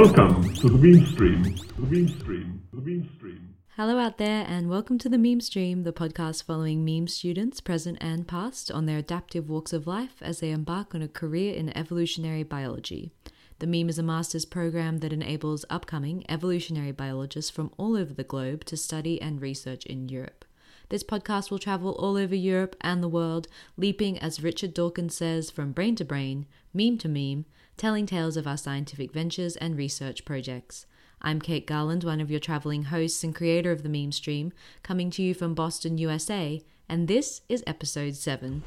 Welcome to the meme stream. The meme stream. The meme stream. Hello out there, and welcome to the Meme Stream, the podcast following meme students, present and past, on their adaptive walks of life as they embark on a career in evolutionary biology. The Meme is a master's program that enables upcoming evolutionary biologists from all over the globe to study and research in Europe. This podcast will travel all over Europe and the world, leaping, as Richard Dawkins says, from brain to brain, meme to meme, telling tales of our scientific ventures and research projects. I'm Kate Garland, one of your traveling hosts and creator of the meme stream, coming to you from Boston, USA, and this is episode 7.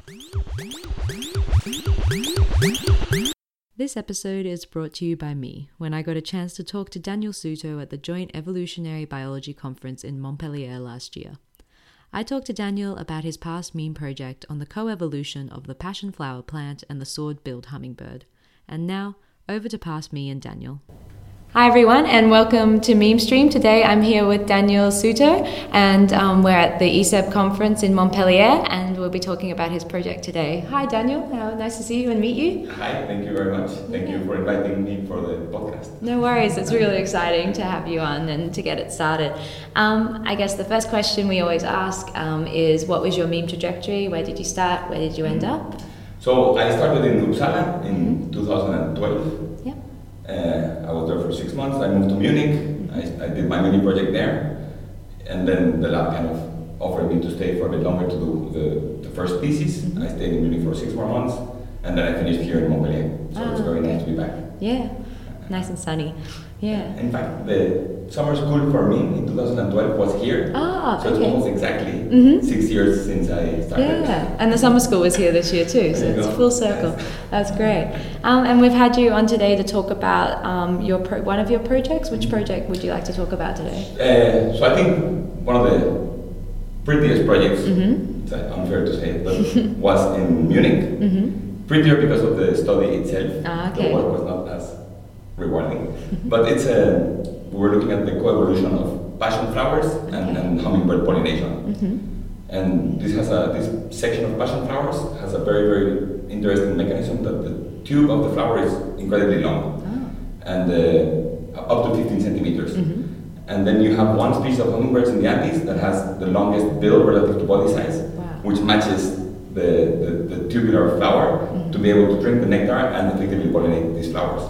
This episode is brought to you by me when I got a chance to talk to Daniel Souto at the Joint Evolutionary Biology Conference in Montpellier last year. I talked to Daniel about his past meme project on the co-evolution of the passion flower plant and the sword-billed hummingbird. And now, over to past me and Daniel. Hi everyone, and welcome to Meme Stream. Today I'm here with Daniel Souto, and um, we're at the ESEB conference in Montpellier, and we'll be talking about his project today. Hi Daniel, How nice to see you and meet you. Hi, thank you very much. Thank you for inviting me for the podcast. No worries, it's really exciting to have you on and to get it started. Um, I guess the first question we always ask um, is what was your meme trajectory? Where did you start? Where did you end up? So I started in Uppsala in 2012. Yep. Uh, I was there for six months. I moved to Munich. I, I did my mini project there, and then the lab kind of offered me to stay for a bit longer to do the, the first thesis. I stayed in Munich for six more months, and then I finished here in Montpellier. So it's Ah, very okay. nice to be back. Yeah, nice and sunny. Yeah. In fact, the summer school for me in 2012 was here. Ah, so it's almost exactly Mhm. six years since I started. Yeah, and the summer school was here this year too, so it's go. full circle. That's great. Um, and we've had you on today to talk about um, your pro- one of your projects. Which project would you like to talk about today? Uh, so I think one of the prettiest projects, Mhm. it's unfair to say, but was in Munich. Mm-hmm. Prettier because of the study itself. Ah, okay. The work was not as rewarding, but it's a were looking at the coevolution of passion flowers and, Okay. and hummingbird pollination. Mm-hmm. And this has a this section of passion flowers has a very very interesting mechanism that the tube of the flower is incredibly long Oh. and uh, up to 15 centimeters. Mm-hmm. And then you have one species of hummingbirds in the Andes that has the longest bill relative to body size, Wow. which matches the, the, the tubular flower to be able to drink the nectar and effectively pollinate these flowers.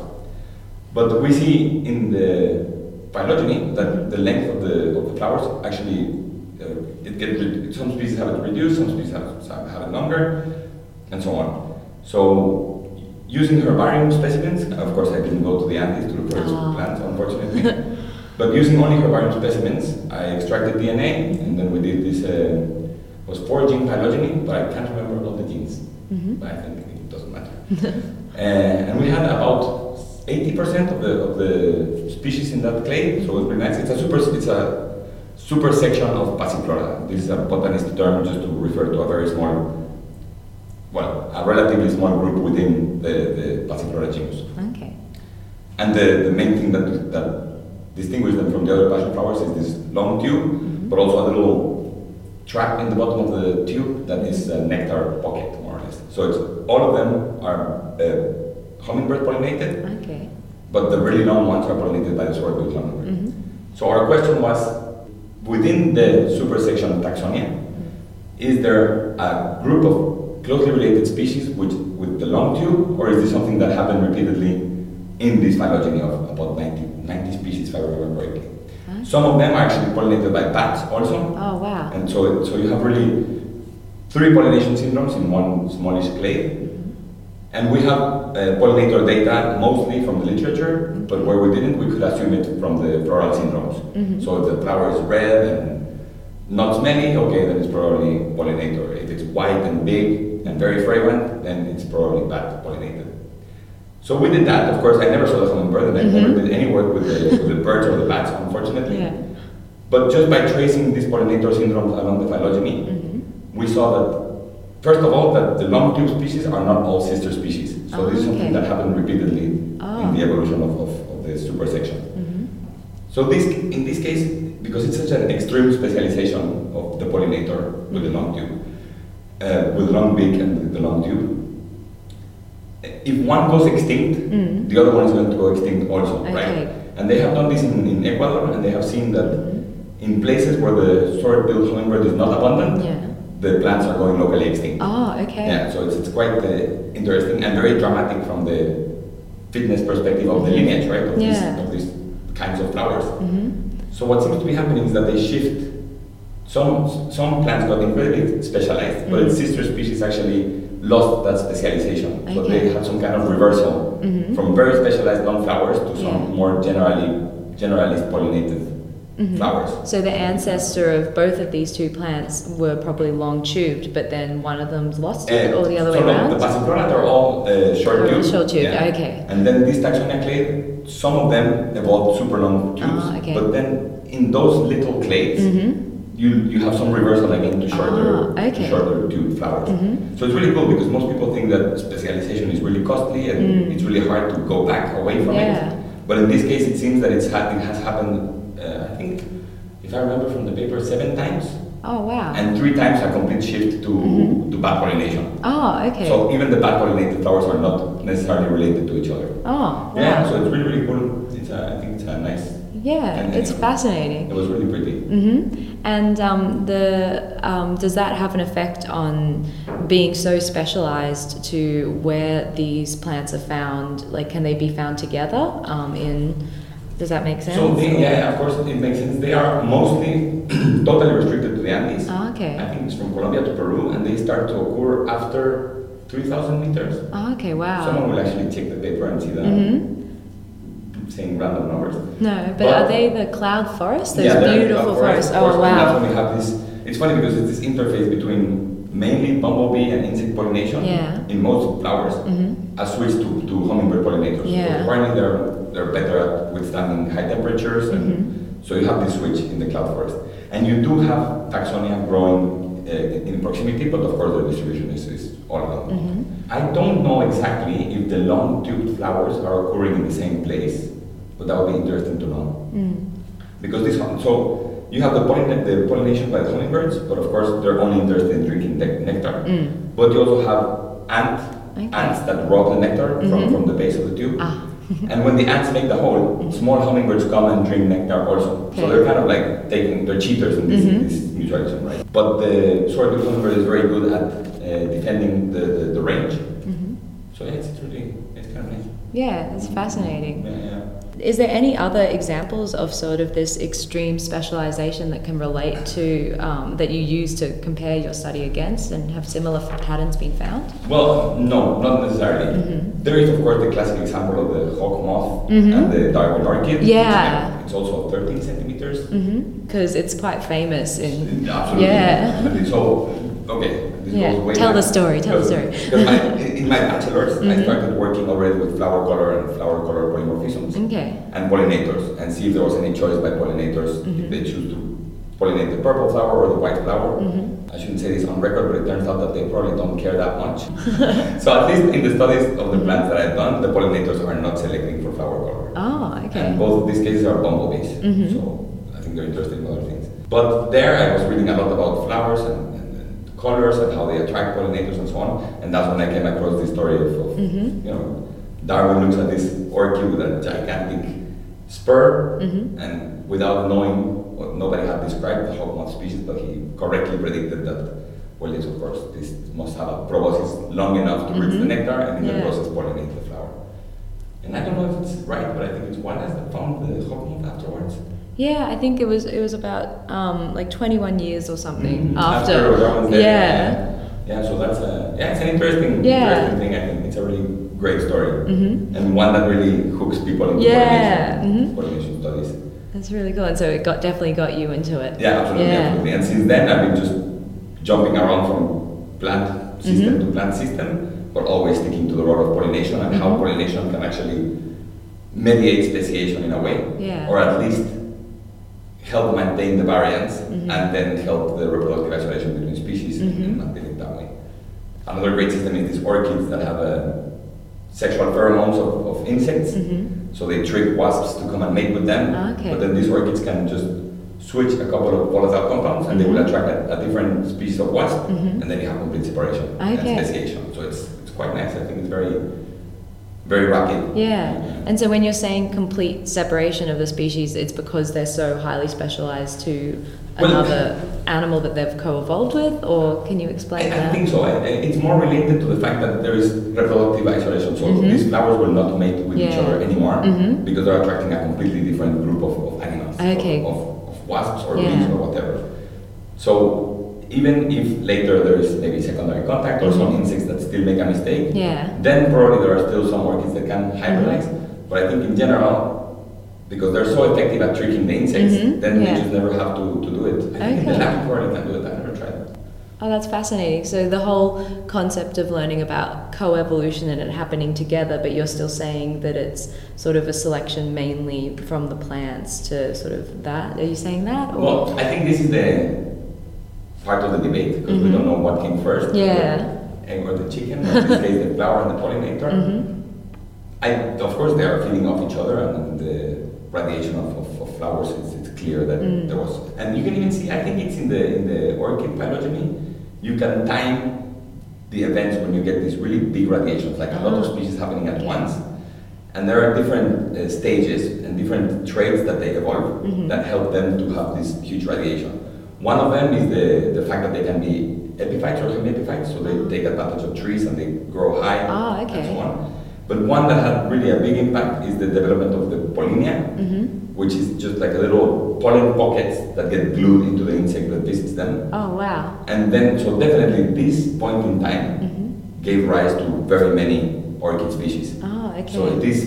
But we see in the phylogeny that the length of the, of the flowers actually uh, it gets some species have it reduced, some species have, some have it longer, and so on. So using herbarium specimens, of course I didn't go to the Andes to look for these Ah. plants, unfortunately. but using only herbarium specimens, I extracted DNA, and then we did this. Uh, was four gene phylogeny, but I can't remember all the genes. Mhm. But I think it doesn't matter. uh, and we had about 80% of the of the species in that clade, so it was pretty nice. It's a super it's a super section of Passiflora. This is a botanist term just to refer to a very small, well, a relatively small group within the, the Passiflora genus. Okay. And the, the main thing that, that distinguishes them from the other passion flowers is this long tube, but also a little trap in the bottom of the tube that is a nectar pocket, more or less. So it's all of them are uh, hummingbird pollinated, Okay. but the really long ones are pollinated by the sword-billed hummingbird. Mm-hmm. So our question was, within the supersection Tacsonia, is there a group of closely related species which, with the long tube, or is this something that happened repeatedly in this phylogeny of about 90, 90 species, if I remember correctly? Some of them are actually pollinated by bats also, Oh wow. and so, so you have really three pollination syndromes in one smallish clade. And we have uh, pollinator data mostly from the literature, but where we didn't, we could assume it from the floral syndromes. Mhm. So if the flower is red and not smelly, okay, then it's probably pollinator. If it's white and big and very fragrant, then it's probably bat pollinated. So we did that. Of course, I never saw the hummingbird, and I Mhm. never did any work with the, with the birds or the bats, unfortunately. Yeah. But just by tracing these pollinator syndromes along the phylogeny, Mm-hmm. we saw that, first of all, that the long tube species are not all sister species. So Oh, this is okay. something that happened repeatedly Oh. in the evolution of, of, of the supersection. Mm-hmm. So this, in this case, because it's such an extreme specialization of the pollinator with the long tube, uh, with the long beak and the long tube, if one goes extinct, Mm. the other one is going to go extinct also, Okay. right? And they have done this in, in Ecuador, and they have seen that Mm-hmm. in places where the sword-billed hummingbird is not abundant, Yeah. The plants are going locally extinct. Oh, okay. Yeah, so it's, it's quite uh, interesting and very dramatic from the fitness perspective of the Mhm. lineage, right? Of, Yeah. these, of these kinds of flowers. hmm So what seems to be happening is that they shift. Some some plants got incredibly specialized, but its sister species actually lost that specialization. So Okay. they had some kind of reversal Mhm. from very specialized non-flowers to some Yeah. more generally generalist pollinated Mhm. flowers. So the ancestor of both of these two plants were probably long tubed, but then one of them's lost it, Uh, or the other so way no, around. The passiflora are all uh, short Oh, tubed. short tubed, yeah. okay. And then this Tacsonia clade, some of them evolved super long tubes, Ah, okay. but then in those little clades, hmm you you have some reversal again to shorter Ah, okay. to shorter tube flowers. Mhm. So it's really cool because most people think that specialization is really costly and Mm. it's really hard to go back away from Yeah. it. But in this case, it seems that it's ha- it has happened. I if I remember from the paper, seven times, Oh wow. and three times a complete shift to Mhm. to bat pollination. oh okay. So even the bat pollinated flowers are not necessarily related to each other. oh wow. Yeah, so it's really really cool. It's a, I think it's a nice. Yeah, and- it's and fascinating. It was really pretty. Mm-hmm. And um, the um, does that have an effect on being so specialized to where these plants are found? Like, can they be found together? Um, in does that make sense? So they, yeah, of course it makes sense. They are mostly totally restricted to the Andes. Oh, okay. I think it's from Colombia to Peru, and they start to occur after 3,000 meters. Oh, okay. Wow. Someone will actually check the paper and see that hmm saying random numbers. No, but Well- are they the cloud forest? Those Yeah, beautiful cloud forests. course, Oh and That's wow. when we have this. It's funny because it's this interface between mainly bumblebee and insect pollination Yeah. in most flowers, hmm a switch to, to hummingbird pollinators. Yeah. Apparently they're they're better at withstanding high temperatures, and Mhm. so you have this switch in the cloud forest, and you do have Tacsonia growing uh, in proximity, but of course the distribution is, is all around. hmm I don't know exactly if the long tubed flowers are occurring in the same place, but that would be interesting to know. Mm. Because this one, so you have the, pollin- the pollination by the hummingbirds, but of course they're only interested in drinking ne- nectar. Mm. But you also have ant, Okay. ants that rob the nectar Mhm. from, from the base of the tube. Ah. And when the ants make the hole, small hummingbirds come and drink nectar also. Okay. So they're kind of like taking, they're cheaters in this, Mhm. this mutualism, right? But the sword-billed hummingbird is very good at uh, defending the, the, the range. hmm So yeah, it's, it's really, it's kind of nice. Yeah, it's fascinating. Yeah, yeah. Is there any other examples of sort of this extreme specialization that can relate to um, that you use to compare your study against and have similar patterns been found? Well, no, not necessarily. Mhm. There is, of course, the classic example of the hawk moth Mhm. and the orchid. Yeah. It's also 13 centimeters. Because it's quite famous in. Absolutely. Yeah. And it's all, okay. This Yeah, goes way tell back. the story, tell the story. Because my, in my bachelor's, I Mhm. started working already with flower color and flower color polymorphisms Okay. and pollinators and see if there was any choice by pollinators Mhm. if they choose to pollinate the purple flower or the white flower. Mhm. I shouldn't say this on record, but it turns out that they probably don't care that much. so at least in the studies of the plants that I've done, the pollinators are not selecting for flower color. Oh, okay. And both of these cases are bumblebees, Mhm. so I think they're interested in other things. But there I was reading a lot about flowers and colors and how they attract pollinators and so on, and that's when I came across this story of, of Mhm. you know, Darwin looks at this orchid with a gigantic spur, Mhm. and without knowing what nobody had described the hawk moth species, but he correctly predicted that, well, yes, of course, this must have a proboscis long enough to reach the Mhm. nectar and in Yeah. the process pollinate the flower. And I don't know if it's right, but I think it's Wallace that found the hawk moth afterwards. Yeah, I think it was it was about um, like 21 years or something Mhm. after. Darwin's death, yeah. Yeah, so that's a, yeah, it's an interesting, Yeah. interesting thing. I think it's a really great story Mhm. and one that really hooks people into Yeah, pollination, mhm. pollination studies. That's really cool, and so it got definitely got you into it. Yeah, absolutely, Yeah. absolutely. And since then, I've been just jumping around from plant system Mhm. to plant system, but always sticking to the role of pollination and how Mhm. pollination can actually mediate speciation in a way, Yeah. or at least help maintain the variance Mhm. and then help the reproductive isolation between species Mhm. and that way. Another great system is these orchids that have uh, sexual pheromones of, of insects. Mhm. So they trick wasps to come and mate with them. Ah, okay. But then these orchids can just switch a couple of volatile compounds and they will Mhm. attract a, a different species of wasp Mhm. and then you have complete separation Okay. and speciation. So it's, it's quite nice. I think it's very very rapid. Yeah. And so when you're saying complete separation of the species, it's because they're so highly specialized to Well- another animal that they've co-evolved with, or can you explain I, I think so. I- It's more related to the fact that there is reproductive isolation. So Mhm. these flowers will not mate with each other anymore Mhm. because they're attracting a completely different group of, of animals, of- Okay. of, of, wasps or Yeah. bees or whatever. So even if later there is maybe secondary contact or some Mhm. insects that still make a mistake, Yeah. then probably there are still some orchids that can hybridize. But I think in general, because they're so effective at tricking the insects, Mhm, then yeah. they just never have to, to do it. I think the Okay. lab probably can do it. I've never tried it. Oh, that's fascinating. So the whole concept of learning about coevolution and it happening together, but you're still saying that it's sort of a selection mainly from the plants to sort of that. Are you saying that? Or? Well, I think this is the part of the debate because we Mhm. don't know what came first. Yeah. The egg or the chicken, or case the flower and the pollinator. Mhm. I, of course, they are feeding off each other, and the radiation of, of, of flowers is it's clear that Mm. there was. And you can even see, I think it's in the in the orchid phylogeny, you can time the events when you get these really big radiations, like a lot of Ah. species happening at Okay. once. And there are different uh, stages and different traits that they evolve Mhm. that help them to have this huge radiation. One of them is the, the fact that they can be epiphytes or hemiepiphytes, so they take advantage of trees and they grow high Ah, and okay. so on. But one that had really a big impact is the development of the pollinia, Mhm. which is just like a little pollen pockets that get glued into the insect that visits them. Oh, wow. And then, so definitely this point in time Mhm. gave rise to very many orchid species. Oh, okay. So it is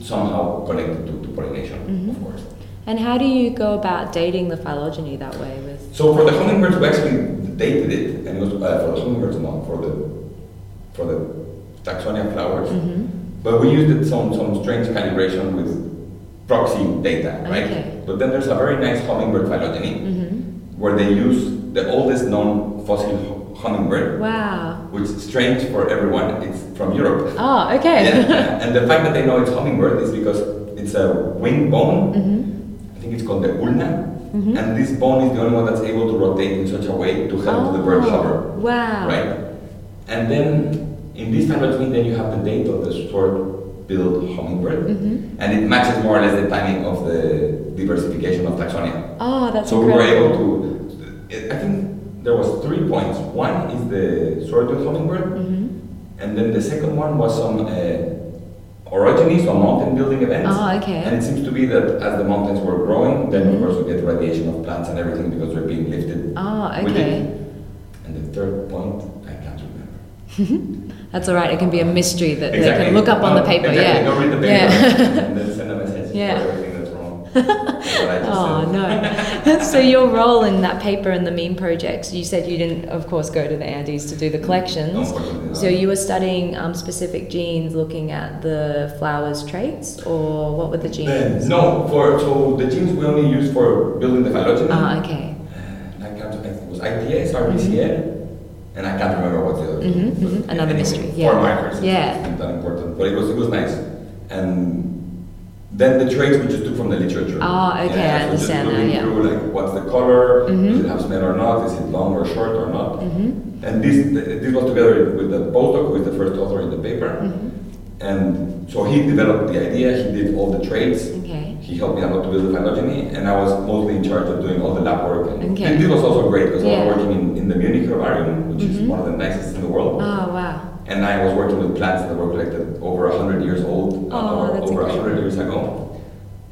somehow connected to, to pollination, Mhm. of course. And how do you go about dating the phylogeny that way? So for the hummingbirds, we actually dated it, and it was uh, for the hummingbirds, not for the for the Tacsonia flowers. Mhm. But we used it some some strange calibration with proxy data, right? Okay. But then there's a very nice hummingbird phylogeny Mhm. where they use the oldest known fossil hummingbird, Wow. which is strange for everyone. It's from Europe. Oh, okay. Yeah, and the fact that they know it's hummingbird is because it's a wing bone. mhm. I think it's called the ulna, Mhm. and this bone is the only one that's able to rotate in such a way to help the bird Oh, hover, Wow. right? And then in this phylogeny, then you have the date of the sword-billed hummingbird, Mhm. and it matches more or less the timing of the diversification of Tacsonia. Oh, that's so we were incredible. able to. I think there was three points. One is the sword-billed hummingbird, Mhm. and then the second one was some uh, orogeny, so mountain building events. Oh, okay. And it seems to be that as the mountains were growing, then Mhm. of course we mm-hmm. get radiation of plants and everything because they're being lifted. Oh, okay. And the third point, I can't remember. That's all right. It can be a mystery that they can look up on the uh, paper. exactly. Yeah. Go read the paper Yeah. and then send a message Yeah. Oh no! so your role in that paper and the meme projects, you said you didn't, of course, go to the Andes to do the collections. Unfortunately not. So you were studying um, specific genes, looking at the flowers' traits, or what were the Uh, genes? no, for so the genes we only use for building the phylogeny. Ah, okay. I can't. It was ITS, RBCL, and I can't remember what the other. Mhm, was. mhm. Another Anyway, mystery, Four markers. Yeah. Not important, but it was it was nice. And then the traits we just took from the literature. Ah, okay, I so just understand now, yeah. Through like what's the color? Mhm. Does it have smell or not? Is it long or short or not? Mhm. And this this was together with the postdoc, who is the first author in the paper. Mhm. And so he developed the idea. He did all the traits. Okay. He helped me a lot to build the phylogeny, and I was mostly in charge of doing all the lab work. And Okay. this was also great because I Yeah. was working in, in the Munich herbarium, which is Mhm. one of the nicest in the world. Oh wow. And I was working with plants that were collected over 100 years old, Oh, or over incredible. 100 years ago,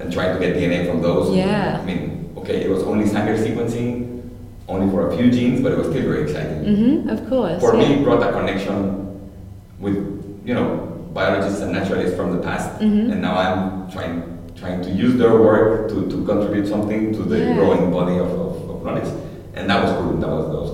and trying to get DNA from those. Yeah. I mean, okay, it was only Sanger sequencing, only for a few genes, but it was still very exciting. Mm-hmm, Of course. For yeah. me, it brought a connection with, you know, biologists and naturalists from the past, Mhm. and now I'm trying trying to use their work to, to contribute something to the Yeah. growing body of, of, of knowledge, and that was cool. That was that was.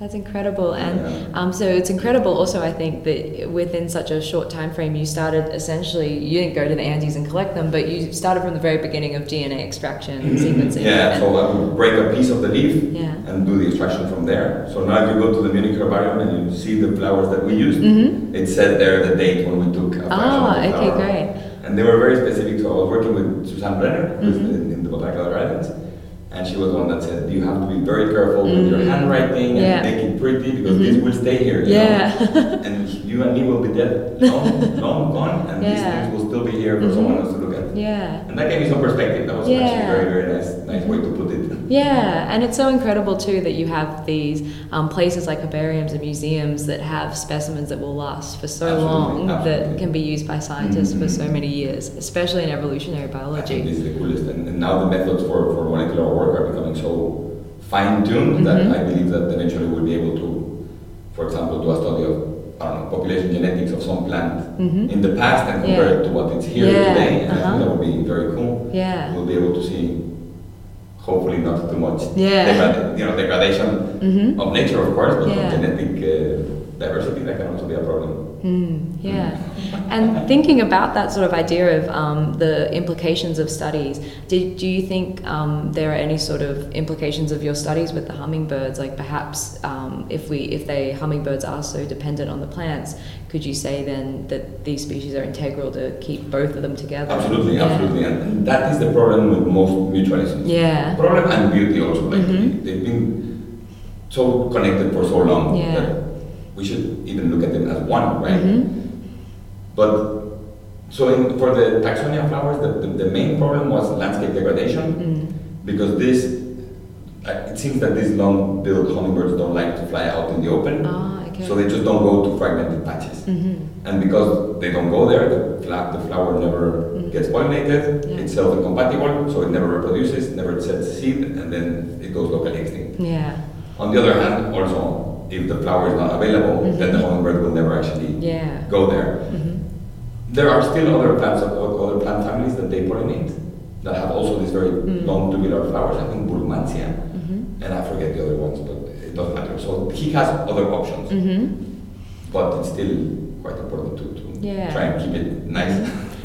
That's incredible, and um, so it's incredible. Also, I think that within such a short time frame, you started essentially. You didn't go to the Andes and collect them, but you started from the very beginning of DNA extraction and sequencing. Yeah, so I would break a piece of the leaf Yeah. and do the extraction from there. So now if you go to the Munich herbarium and you see the flowers that we used, Mhm. it said there the date when we took a Ah, okay, flower. great. And they were very specific. So I was working with Susanne Renner, who's Mhm. in, in the Botanical Gardens, and she was the one that said you have to be very careful with your Mm. handwriting and Yeah. make it pretty because Mhm. this will stay here. you know? Yeah. and you and me will be dead, long, long gone, and these things will still be here for Mhm. someone else to look at. yeah. And that gave me some perspective. That was actually Yeah. a very, very nice, nice way to put it. Yeah, and it's so incredible too that you have these um, places like herbariums and museums that have specimens that will last for so Absolutely, long absolutely. that can be used by scientists for so Mhm. many years, especially in evolutionary I think biology. this is the coolest, and, and now the methods for, for molecular work are becoming so fine-tuned that Mhm. I believe that eventually we'll be able to, for example, do a study of I don't know population genetics of some plant Mhm. in the past and compare Yeah. it to what it's here Yeah, today, and uh-huh. think that would be very cool. Yeah. We'll be able to see, hopefully not too much, Yeah. you know, degradation Mhm. of nature, of course, but Yeah. genetic uh, diversity that can also be a problem. Mm, yeah. And thinking about that sort of idea of um, the implications of studies, did, do you think um, there are any sort of implications of your studies with the hummingbirds? Like perhaps um, if we, if they hummingbirds are so dependent on the plants, could you say then that these species are integral to keep both of them together? Absolutely, Yeah. absolutely, and, that is the problem with most mutualisms. Yeah. Problem and beauty also. Like Mhm. they've been so connected for so long Yeah. that we should even look at them as one, right? Mhm. But so in, for the Tacsonia flowers, the, the, the main problem was landscape degradation Mm. because this. uh, It seems that these long-billed hummingbirds don't like to fly out in the open, Ah, okay. so they just don't go to fragmented patches. Mhm. And because they don't go there, the, fla- the flower never Mhm. gets pollinated, Yeah. it's self-incompatible, so it never reproduces, never sets seed, and then it goes locally extinct. Yeah. On the other hand, also, if the flower is not available, Mhm. then the hummingbird will never actually Yeah. go there. Mhm. There are still other plants, other plant families that they pollinate that have also these very Mm. long tubular flowers. I think Brugmansia, Mhm. and I forget the other ones, but doesn't matter. So he has other options, Mhm. but it's still quite important to, to Yeah. try and keep it nice.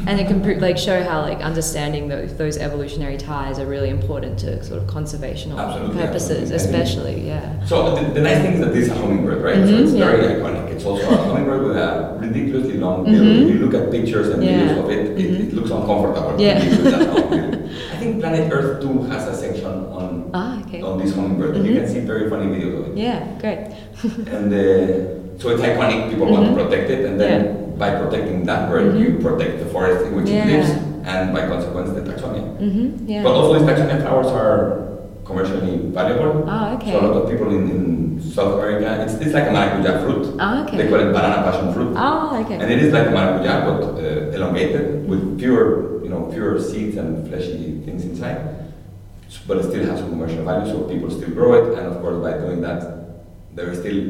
And it can like show how like understanding those, those evolutionary ties are really important to sort of conservational Absolutely, purposes, absolutely. Think- especially. Yeah. So the, the nice thing is that this is a hummingbird, right? so Mhm, it's yeah. very iconic. It's also a hummingbird with a ridiculously long bill. Mhm. If you look at pictures and Yeah. videos of it, it, it looks uncomfortable. Yeah. live with that long bill. I think Planet Earth too has a section on Ah, okay. On this hummingbird. and You can see very funny videos of it. Yeah. Great. And uh, so it's iconic. People want Mhm. to protect it, and then by protecting that bird, Mhm. you protect the forest in which Yeah. it lives, and by consequence, the Tacsonia. Mhm. Yeah. But also, these Tacsonia flowers are commercially valuable. Ah, okay. So a lot of people in, in South America, it's, it's like a maracuja fruit. Ah, They call it banana passion fruit. Ah, okay. And it is like a maracuja, but uh, elongated with fewer, you know, fewer seeds and fleshy things inside. But it still has some commercial value, so people still grow it. And of course, by doing that, there is still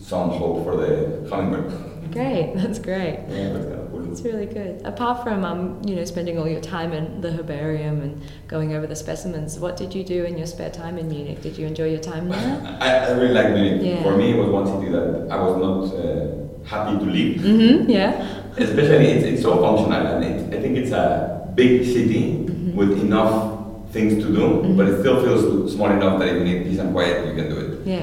some hope for the hummingbird. Great. That's great. Yeah, that's kind of cool. It's really good. Apart from um, you know, spending all your time in the herbarium and going over the specimens, what did you do in your spare time in Munich? Did you enjoy your time there? I, I really like Munich. Yeah. For me, it was one city that I was not uh, happy to leave. mm-hmm. Yeah. Especially, it's, it's so functional, and it, I think it's a big city Mhm. with enough things to do, Mhm. but it still feels small enough that if you need peace and quiet, you can do it. Yeah.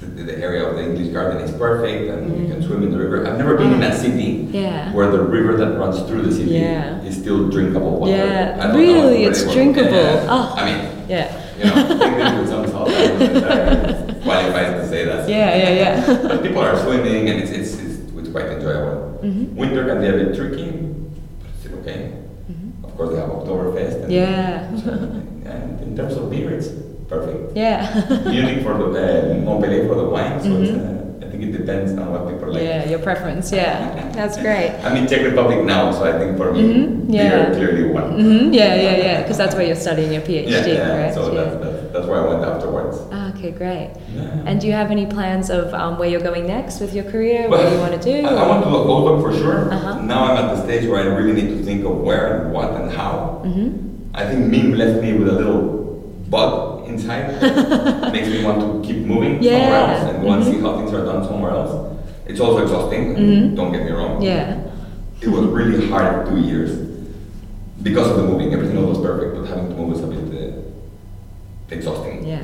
The, the, area of the English Garden is perfect, and you can Mhm. swim in the river. I've never been in a city Yeah. where the river that runs through the city Yeah. is still drinkable water. Yeah, I don't know really, it's drinkable. Yeah. Oh. I mean, Yeah. you know, with some salt uh, to say that. Yeah. Yeah. Yeah. But people are swimming and it's, it's, it's, it's quite enjoyable. Mhm. Winter can be a bit tricky, but it's still okay. Mhm. Of course, they have Oktoberfest. And Yeah. And in terms of beer, it's perfect. Yeah. Munich for the uh, Montpellier for the wine, so it's, Mhm. uh, I think it depends on what people like. Yeah. Your preference. Yeah. That's great. I'm in Czech Republic now, so I think for me, Mhm, yeah. beer clearly won. Mm-hmm. Yeah. Yeah. Yeah. Because that's where you're studying your PhD, Yeah, yeah. correct? So yeah. that's, that's, that's where I went afterwards. Ah, okay, great. Yeah. And do you have any plans of um, where you're going next with your career? what do you want to do? I, I want to look Goldberg for sure. Uh-huh. Now I'm at the stage where I really need to think of where and what and how. Mm-hmm. I think meme left me with a little bug inside. that Makes me want to keep moving somewhere else and go and see Mhm. how things are done somewhere else. It's also exhausting. Mhm. Don't get me wrong. Yeah. It was really hard two years because of the moving. Everything else was perfect, but having to move was a bit uh, exhausting. Yeah.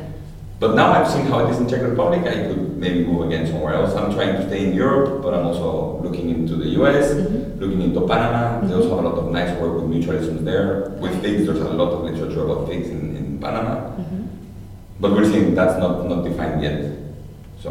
But now I've seen how it is in Czech Republic. I could maybe move again somewhere else. I'm trying to stay in Europe, but I'm also looking into the US, Mhm. looking into Panama. They also have a lot of nice work with mutualisms there. With figs, there's a lot of literature about figs in, in Panama. Mm-hmm. but we're seeing that's not, not defined yet. So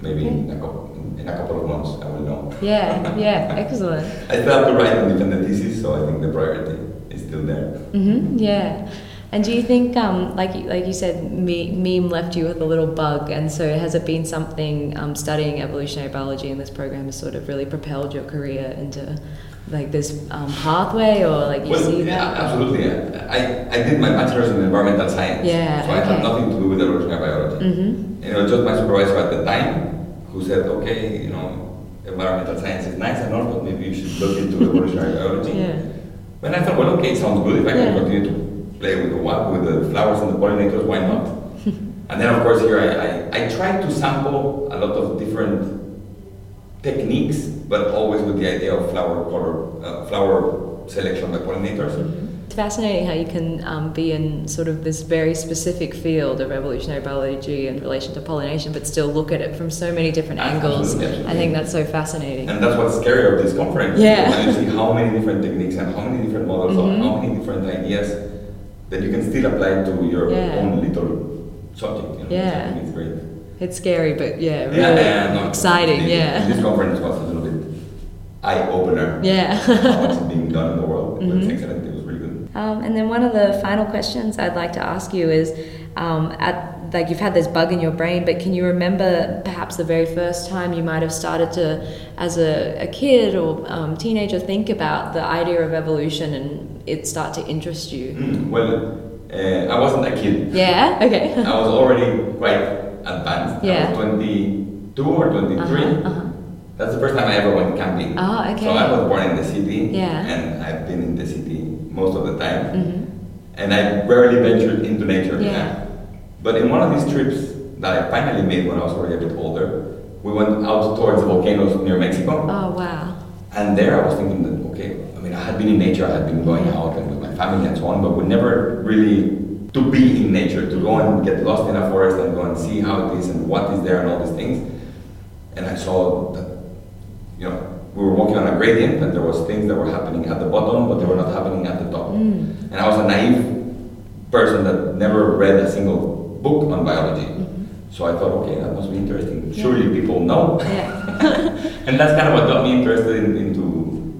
maybe in, a couple, in a couple of months I will know. Yeah, yeah, excellent. I still have to write independent thesis, so I think the priority is still there. hmm yeah. And do you think, um, like you- like you said, me, meme left you with a little bug, and so has it been something um, studying evolutionary biology in this program has sort of really propelled your career into like this um, pathway, or like you well, see yeah, that? absolutely. I, I did my bachelor's in environmental science, Yeah, so I had nothing to do with evolutionary biology. Mm-hmm. And it was just my supervisor at the time who said, okay, you know, environmental science is nice and all, but maybe you should look into evolutionary biology. Yeah. When I thought, well, okay, it sounds good. If I can Yeah. continue to play with the with the flowers and the pollinators, why not? and then, of course, here I, I, I tried to sample a lot of different techniques, but always with the idea of flower color, uh, flower selection by pollinators. It's fascinating how you can um, be in sort of this very specific field of evolutionary biology in relation to pollination, but still look at it from so many different angles. Absolutely, absolutely. I think that's so fascinating. And that's what's scary of this conference. Yeah. When you see how many different techniques and how many different models Mhm. or how many different ideas that you can still apply to your Yeah. own little subject. You know? Yeah. It's great. It's scary, but yeah, really Yeah, yeah, exciting. this- Yeah. This conference was a little bit eye opener. Yeah. how much being done in the world. It was Mhm. excellent. It was really good. Um, and then one of the final questions I'd like to ask you is, um, at like you've had this bug in your brain, but can you remember perhaps the very first time you might have started to, as a, a kid or um, teenager, think about the idea of evolution and it start to interest you? Mm, well, uh, I wasn't a kid. Yeah. Okay. I was already quite advanced. Yeah. I was 22 or 23. Uh-huh, uh-huh. That's the first time I ever went camping. Oh, okay. So I was born in the city, Yeah. and I've been in the city most of the time, Mm-hmm. and I rarely ventured into nature. Yeah. But in one of these trips that I finally made when I was already a bit older, we went out towards the volcanoes near Mexico, Oh wow. And there I was thinking that okay, I mean I had been in nature, I had been going out and with my family and so on, but we never really to be in nature, to go and get lost in a forest and go and see how it is and what is there and all these things. And I saw that, you know, we were walking on a gradient and there was things that were happening at the bottom, but they were not happening at the top. Mm. And I was a naive person that never read a single book on biology. So I thought, okay, that must be interesting. Yeah. Surely people know. Yeah. and that's kind of what got me interested in, into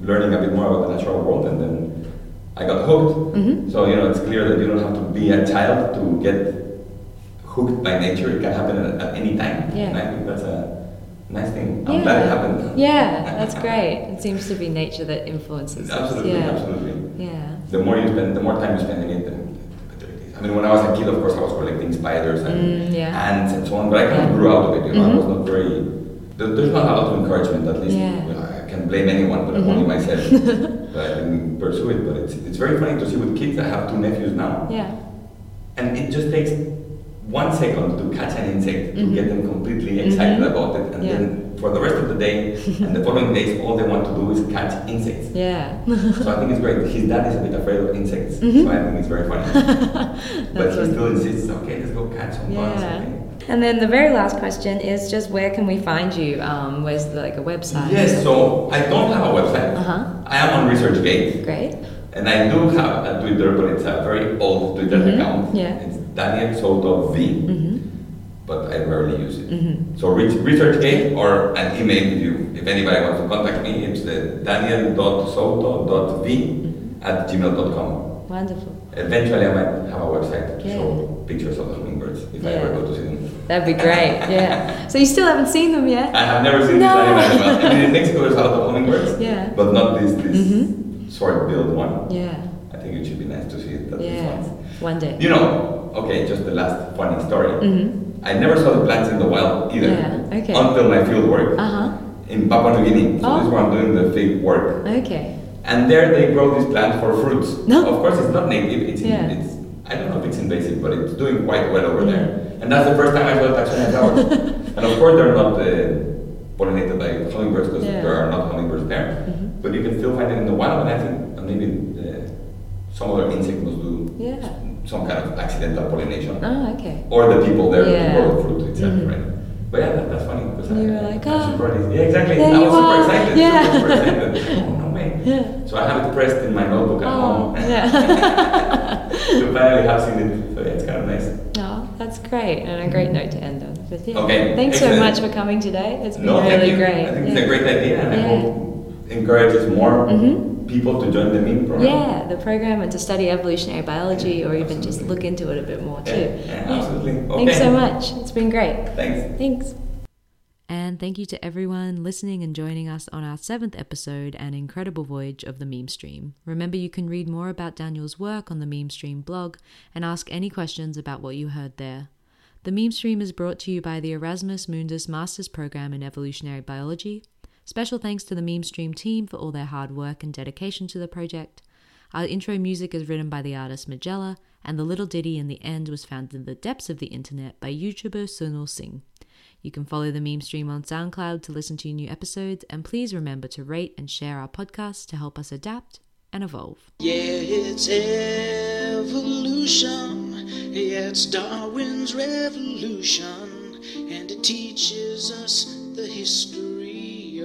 learning a bit more about the natural world. And then I got hooked. Mhm. So, you know, it's clear that you don't have to be a child to get hooked by nature. It can happen at, at any time. Yeah. And I think that's a nice thing. I'm yeah. glad it happened. Yeah, that's great. It seems to be nature that influences us. Absolutely, Yeah. absolutely. Yeah. The more you spend, the more time you spend in it, the better it is. I mean, when I was a kid, of course, I was collecting spiders and Mm, yeah. ants and so on, but I kind of grew out of it. You know, Mhm. I was not very. There- There's not a lot of encouragement, at least. Yeah. Well, I can blame anyone, but Mhm. only myself. but I didn't pursue it. But it's, it's very funny to see with kids. I have two nephews now, Yeah. and it just takes one second to catch an insect to Mhm. get them completely excited Mhm. about it, and Yeah. then for the rest of the day and the following days, all they want to do is catch insects. Yeah. So I think it's great. His dad is a bit afraid of insects, so I think it's very funny. but he still insists, okay, let's go catch some bugs. Yeah. Okay. And then the very last question is just where can we find you? Um, where's the, like a website? Yes, so I don't have a website. Uh-huh. I am on ResearchGate, Great. and I do have a Twitter, but it's a very old Twitter Mhm. account. Yeah. It's Daniel Souto V, Mm-hmm. but I rarely use it. Mm-hmm. So reach, ResearchGate or an email if you, if anybody wants to contact me, it's uh, daniel.souto.v Mm-hmm. at gmail.com. Wonderful. Eventually, I might have a website to Yeah. show pictures of the hummingbirds if I ever go to see them. That'd be great. Yeah. So you still haven't seen them yet? I have never seen No. this animal. I mean, in Mexico, there's a lot of hummingbirds, Yeah. but not this this Mhm. sword-billed one. Yeah. I think it should be nice to see it. That Yeah. fun. One day. You know, okay, just the last funny story. Mm-hmm. I never saw the plants in the wild either Yeah, okay. until my field work Uh huh. in Papua New Guinea. So Oh. this is where I'm doing the field work. Okay. And there they grow this plant for fruits. No. Of course, it's not native. It's, Yeah. it's I don't know if it's invasive, but it's doing quite well over there. And that's the first time I saw Tacsonia flowers. and of course, they're not uh, pollinated by hummingbirds because Yeah. there are not hummingbirds there. Mhm. But you can still find it in the wild, and I think maybe uh, some other insect must do Yeah. some kind of accidental pollination, Oh, okay. or the people there Yeah. grow the fruit itself, Mhm. right? But yeah, that, that's funny because And I, you were like, I, "Ah, super, yeah, exactly. I you was super excited. Yeah. Super, excited. Oh no way. Yeah. So I have it pressed in my notebook at Oh, home. yeah. to finally have seen it. So yeah, it's kind of nice. Oh, that's great and a great note to end on. But yeah, Okay, thanks so much for coming today. It's been No, thank really you. great. I think yeah. it's a great idea, and I Yeah. hope encourages more Mhm. people to join the meme program. Yeah, the program and to study evolutionary biology or even just look into it a bit more Yeah, too. yeah, absolutely. Thanks so much. It's been great. Thanks. Thanks. And thank you to everyone listening and joining us on our seventh episode and incredible voyage of the Meme Stream. Remember, you can read more about Daniel's work on the Meme Stream blog and ask any questions about what you heard there. The Meme Stream is brought to you by the Erasmus Mundus Master's Program in Evolutionary Biology. Special thanks to the Meme Stream team for all their hard work and dedication to the project. Our intro music is written by the artist Magella, and the little ditty in the end was found in the depths of the internet by YouTuber Sunil Singh. You can follow the meme stream on SoundCloud to listen to new episodes, and please remember to rate and share our podcast to help us adapt and evolve. Yeah, it's evolution. Yeah, it's Darwin's revolution. And it teaches us the history